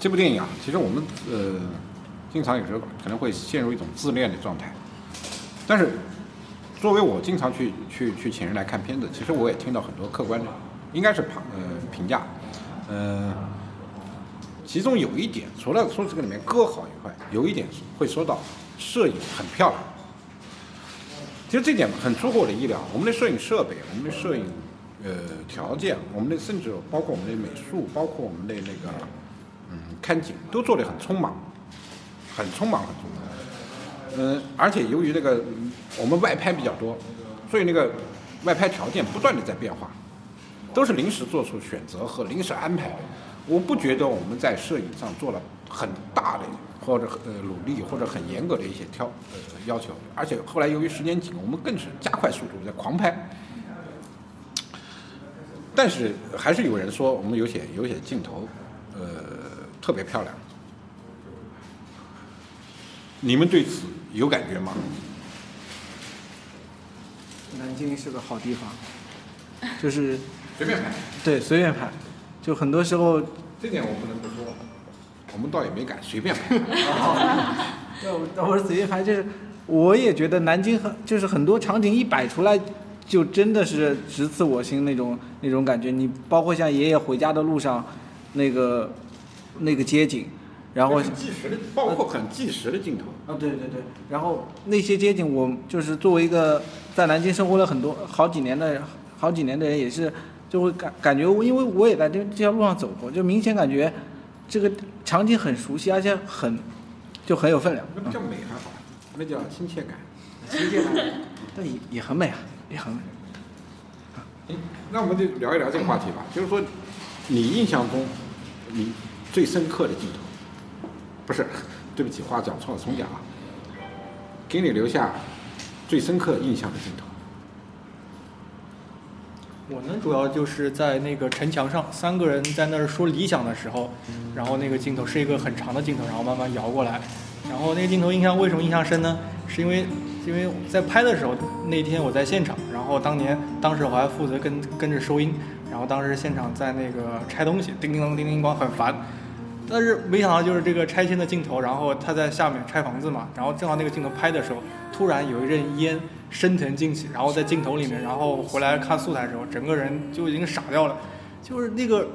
这部电影啊，其实我们呃，经常有时候可能会陷入一种自恋的状态。但是，作为我经常去去去请人来看片子，其实我也听到很多客观的，应该是评呃评价，呃，其中有一点，除了说这个里面歌好以外，有一点会说到摄影很漂亮。其实这点很出乎我的意料，我们的摄影设备，我们的摄影呃条件，我们的甚至包括我们的美术，包括我们的那个嗯看景，都做得很匆忙，很匆忙，很匆忙。嗯，而且由于这个我们外拍比较多，所以那个外拍条件不断的在变化，都是临时做出选择和临时安排。我不觉得我们在摄影上做了很大的或者呃努力或者很严格的一些挑呃要求，而且后来由于时间紧，我们更是加快速度在狂拍。但是还是有人说我们有些有些镜头，呃，特别漂亮。你们对此有感觉吗？南京是个好地方，就是随便拍，对随便拍，就很多时候，这点我不能不说，我们倒也没敢随便拍。对，我我是随便拍，就是我也觉得南京很就是很多场景一摆出来，就真的是直刺我心那种那种感觉。你包括像爷爷回家的路上，那个那个街景，然后很纪实的，包括很纪实的镜头。啊，对对对，然后那些街景，我就是作为一个在南京生活了很多好几年的好几年的人，也是就会感感觉，因为我也在这这条路上走过，就明显感觉这个场景很熟悉，而且很就很有分量。那不叫美还好，那叫亲切感。亲切感，但也也很美啊，也很美。诶那我们就聊一聊这个话题吧，就是说，你印象中你最深刻的镜头，不是，对不起，话讲错了，重讲啊，给你留下最深刻印象的镜头。我呢，主要就是在那个城墙上，三个人在那儿说理想的时候，然后那个镜头是一个很长的镜头，然后慢慢摇过来，然后那个镜头印象为什么印象深呢？是因为因为在拍的时候那天我在现场，然后当年当时我还负责跟跟着收音，然后当时现场在那个拆东西，叮叮当叮叮咣很烦，但是没想到就是这个拆迁的镜头，然后他在下面拆房子嘛，然后正好那个镜头拍的时候，突然有一阵烟升腾进去，然后在镜头里面，然后回来看素材的时候，整个人就已经傻掉了，就是那个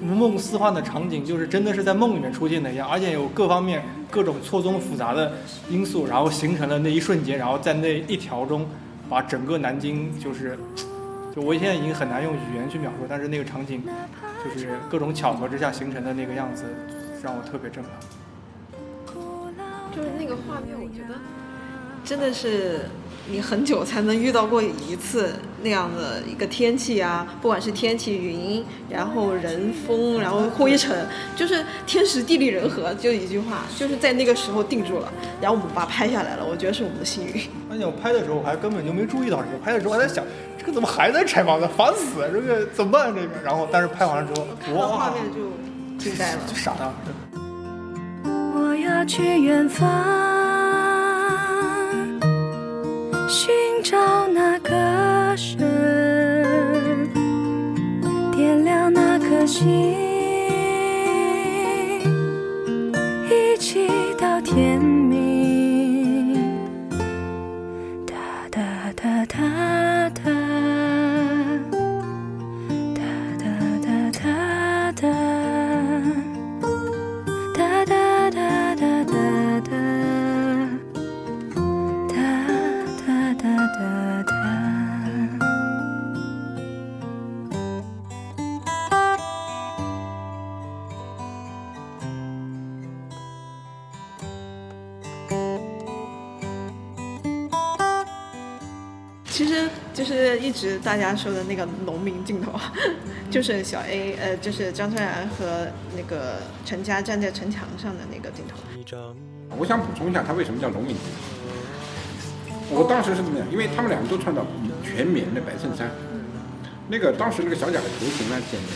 如梦似幻的场景，就是真的是在梦里面出现的一样，而且有各方面各种错综复杂的因素，然后形成了那一瞬间，然后在那一条中，把整个南京就是，就我现在已经很难用语言去描述，但是那个场景，就是各种巧合之下形成的那个样子，让我特别震撼。就是那个画面，我觉得真的是你很久才能遇到过一次那样的一个天气啊，不管是天气、云，然后人、风，然后灰尘，就是天时地利人和，就一句话，就是在那个时候定住了，然后我们把它拍下来了，我觉得是我们的幸运。而且我拍的时候我还根本就没注意到这个，拍的时候还在想，这个怎么还在拆房子，烦死，这个怎么办？这个，然后但是拍完了之后，看到画，面就惊呆了。就傻了。我要去远方，寻找那个神，点亮那颗心，直大家说的那个农民镜头，就是小 A，呃，就是张川然和那个陈佳站在城墙上的那个镜头。我想补充一下，他为什么叫农民镜头？我当时是怎么样？因为他们两个都穿着全棉的白衬衫，那个当时那个小贾的头型呢，简直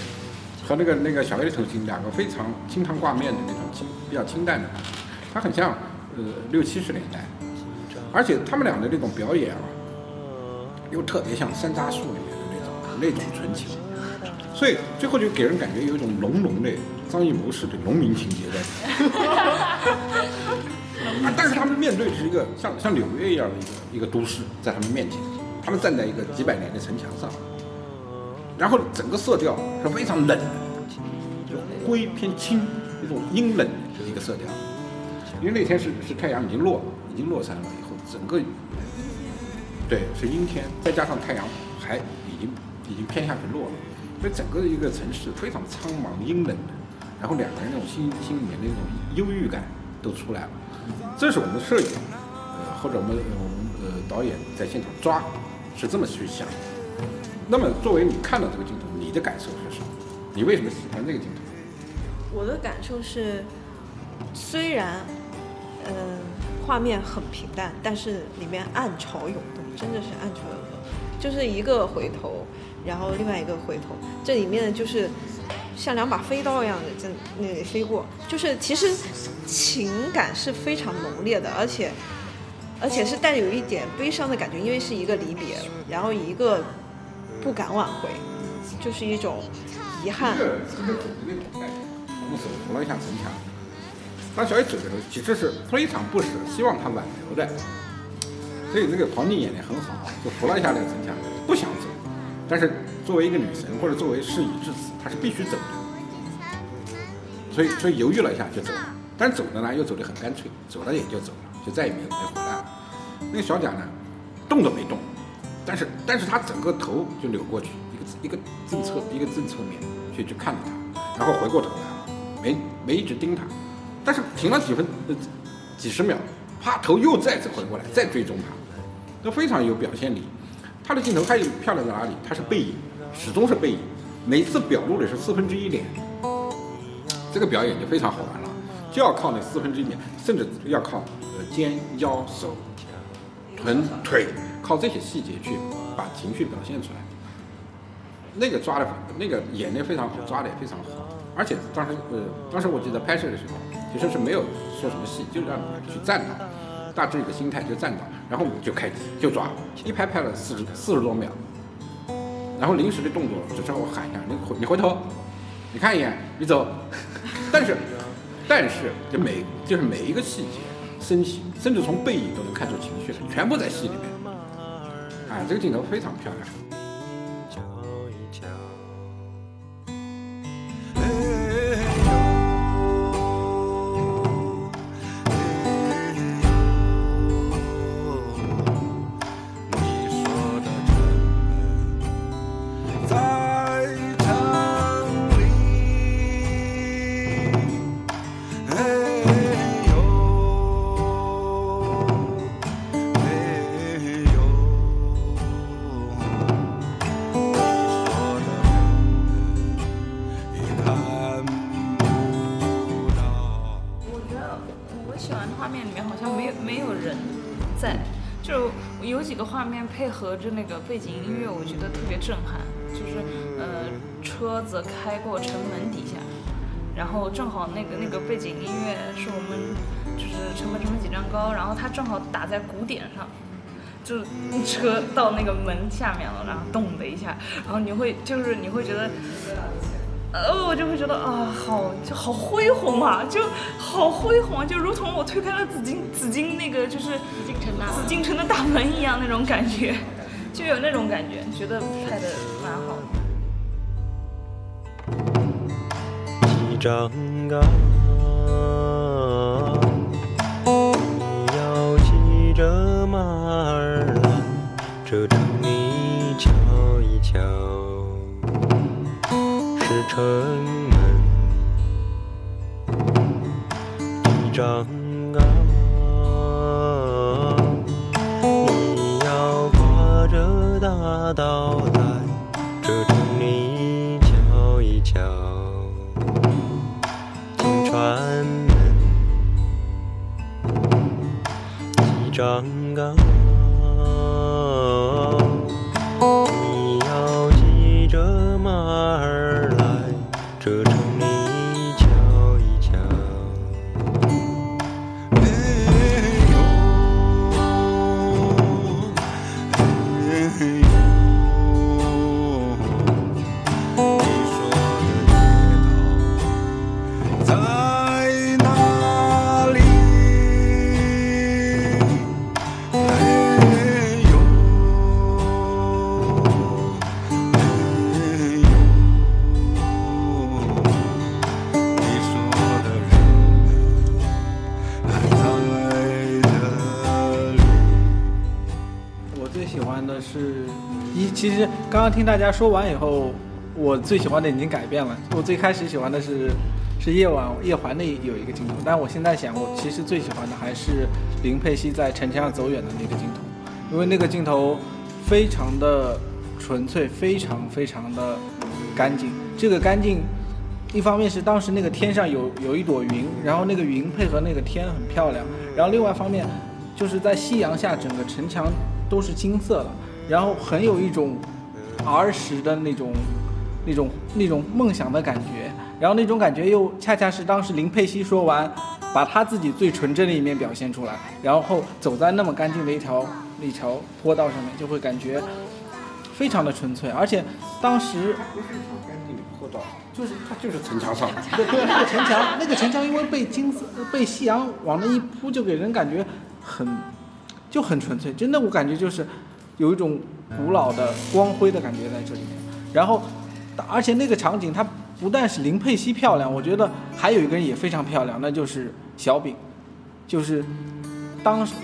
和那个那个小 A 的头型两个非常清汤挂面的那种清比较清淡的感觉，它很像呃六七十年代，而且他们俩的那种表演啊，又特别像山楂树里面的那种那种纯情，所以最后就给人感觉有一种浓浓的张艺谋式的农民情节在里面。但是他们面对的是一个像像纽约一样的一个一个都市，在他们面前，他们站在一个几百年的城墙上，然后整个色调是非常冷，就灰偏青，一种阴冷的一个色调。因为那天是是太阳已经落了，已经落山了以后，整个对是阴天，再加上太阳还已经已经偏下去落了，所以整个的一个城市非常苍茫阴冷的，然后两个人那种心心里面那种忧郁感都出来了。这是我们的摄影，呃，或者我们我们呃导演在现场抓是这么去想的。那么作为你看到这个镜头，你的感受是什么？你为什么喜欢这个镜头？我的感受是，虽然，嗯、画面很平淡，但是里面暗潮涌动，真的是暗潮涌动，就是一个回头，然后另外一个回头，这里面就是像两把飞刀一样的在那里飞过，就是其实情感是非常浓烈的，而且而且是带有一点悲伤的感觉，因为是一个离别，然后一个不敢挽回，就是一种遗憾一。个一个走的那种感觉，我们手扶了一下城墙。当小野走的时候，其实是非常不舍，希望他挽留的。所以这个黄静演的很好啊，就扶了一下那个城墙，不想走，但是作为一个女神或者作为事已至此，她是必须走的。所以所以犹豫了一下就走了，但走的呢又走得很干脆，走了也就走了，就再也没有没回来了。那个小贾呢，动都没动，但是但是他整个头就扭过去，一个一个正侧一个正侧面去去看着他，然后回过头来，没没一直盯他，但是停了几分几十秒，啪头又再次回过来，再追踪他，都非常有表现力。他的镜头还有漂亮在哪里？他是背影，始终是背影，每次表露的是四分之一脸，这个表演就非常好玩了，就要靠那四分之一脸，甚至要靠呃肩腰手臀腿，靠这些细节去把情绪表现出来。那个抓的，那个演的非常好，抓的也非常好。而且当时呃，当时我记得拍摄的时候，其实是没有说什么戏，就是让你去站到，大致一个心态就站到，然后就开机就抓，一拍拍了四十四十多秒，然后临时的动作只是我喊一下，你回你回头，你看一眼，你走。但是但是就每就是每一个细节、身形，甚至从背影都能看出情绪来，全部在戏里面。啊，这个镜头非常漂亮。没有人在，就有几个画面配合着那个背景音乐，我觉得特别震撼。就是呃，车子开过城门底下，然后正好那个那个背景音乐是我们就是城门城门几丈高，然后它正好打在鼓点上。就车到那个门下面了，然后咚的一下，然后你会就是你会觉得，呃，我就会觉得啊，好就好恢宏啊，就好恢宏啊，就如同我推开了紫禁紫禁那个就是紫禁城大紫禁城的大门一样那种感觉，就有那种感觉，觉得拍的蛮好的。几丈高，你要骑着马儿来，这城里瞧一瞧，是城门。几丈高，你要跨着大道来，这城里瞧一瞧。金川门几丈高，是一其实刚刚听大家说完以后，我最喜欢的已经改变了。我最开始喜欢的是是夜晚夜环的有一个镜头，但我现在想，我其实最喜欢的还是林佩熙在城墙上走远的那个镜头，因为那个镜头非常的纯粹，非常非常的干净。这个干净，一方面是当时那个天上有有一朵云，然后那个云配合那个天很漂亮，然后另外一方面就是在夕阳下，整个城墙都是金色的，然后很有一种儿时的那种、那种、那种梦想的感觉，然后那种感觉又恰恰是当时林佩西说完，把他自己最纯真的一面表现出来，然后走在那么干净的一条一条坡道上面，就会感觉非常的纯粹，而且当时不是一条干净的坡道，就是它就是城墙上。对对，那个城墙，那个城墙因为被金色被夕阳往那一铺，就给人感觉很就很纯粹，真的我感觉就是有一种古老的光辉的感觉在这里面。然后，而且那个场景它不但是林佩熙漂亮，我觉得还有一个人也非常漂亮，那就是小炳，就是当时。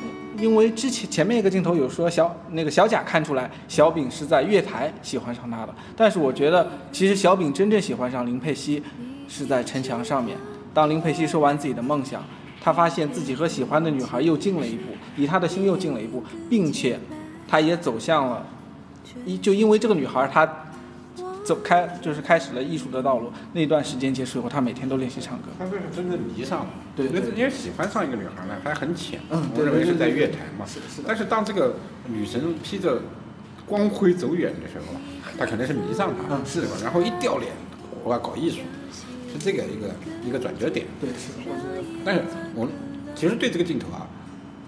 因为之前前面一个镜头有说小那个小贾看出来小炳是在月台喜欢上他的，但是我觉得其实小炳真正喜欢上林佩熙是在城墙上面。当林佩熙说完自己的梦想，他发现自己和喜欢的女孩又近了一步，离他的心又近了一步，并且他也走向了一就因为这个女孩她走开就是开始了艺术的道路。那段时间结束以后，他每天都练习唱歌。他这是真正迷上了，对因为因为喜欢上一个女孩呢，还很浅，嗯我认为是在对对对月台嘛。是是的但是当这个女神披着光辉走远的时候，他可能是迷上她，嗯是？然后一掉脸，我要搞艺术，是这个一个一个转折点。对，是的，我觉得但是我其实对这个镜头啊，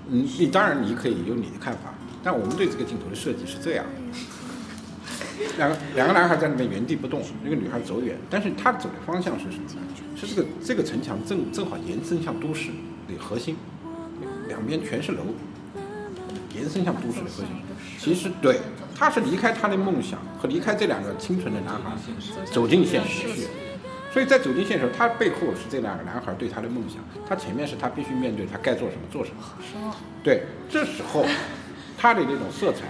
嗯，你当然你可以有你的看法，但我们对这个镜头的设计是这样的：两个两个男孩在那边原地不动，一个女孩走远，但是她走的方向是什么呢？是这个这个城墙正正好延伸向都市的核心，两边全是楼，延伸向都市的核心。其实对，他是离开他的梦想和离开这两个清纯的男孩，走进现实去。所以在走进现实，他背后是这两个男孩对他的梦想，他前面是他必须面对他该做什么做什么。对，这时候他的那种色彩，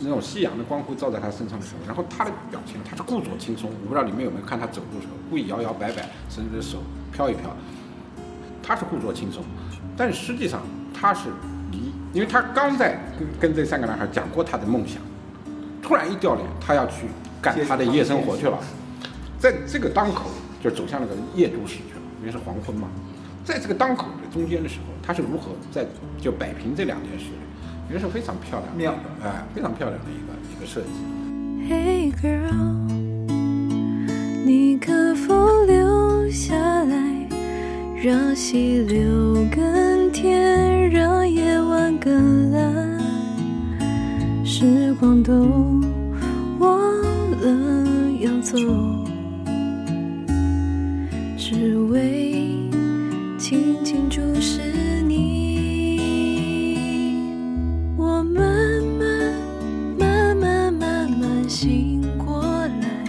那种夕阳的光辉照在他身上的时候，然后他的表情，他是故作轻松。我不知道你们有没有看他走路的时候，故意摇摇摆摆，甚至手飘一飘，他是故作轻松，但实际上他是离，因为他刚在跟跟这三个男孩讲过他的梦想，突然一掉脸，他要去干他的夜生活去了，在这个当口就走向那个夜都市去了，因为是黄昏嘛，在这个当口的中间的时候，他是如何在就摆平这两件事，我觉得是非常漂亮的妙的，哎，非常漂亮的一个一个设计。Hey girl，你可否留下来，让溪流更甜，让夜晚更蓝，时光都忘了要走，只为静静注视你。我慢慢。慢慢慢慢醒过来，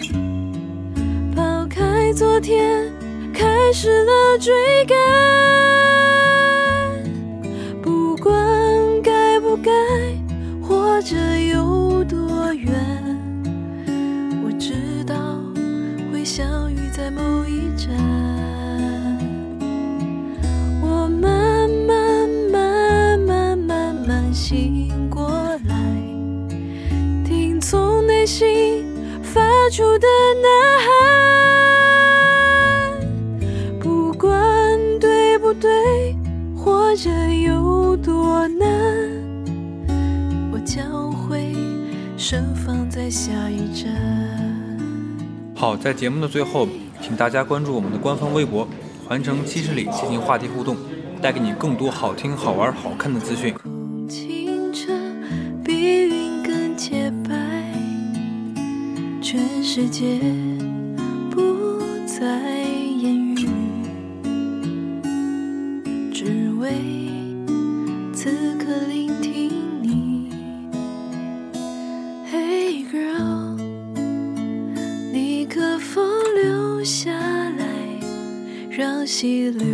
抛开昨天，开始了追赶。不管该不该，或者有多远，我知道会相遇在某发出的呐喊，不管对不对，或者有多难，我将会盛放在下一站。好，在节目的最后，请大家关注我们的官方微博“环城七十里”进行话题互动，带给你更多好听、好玩、好看的资讯。世界不再言语，只为此刻聆听你。Hey girl，你可否留下来，让溪流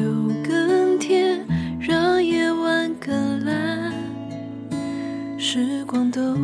更甜，让夜晚更蓝，时光都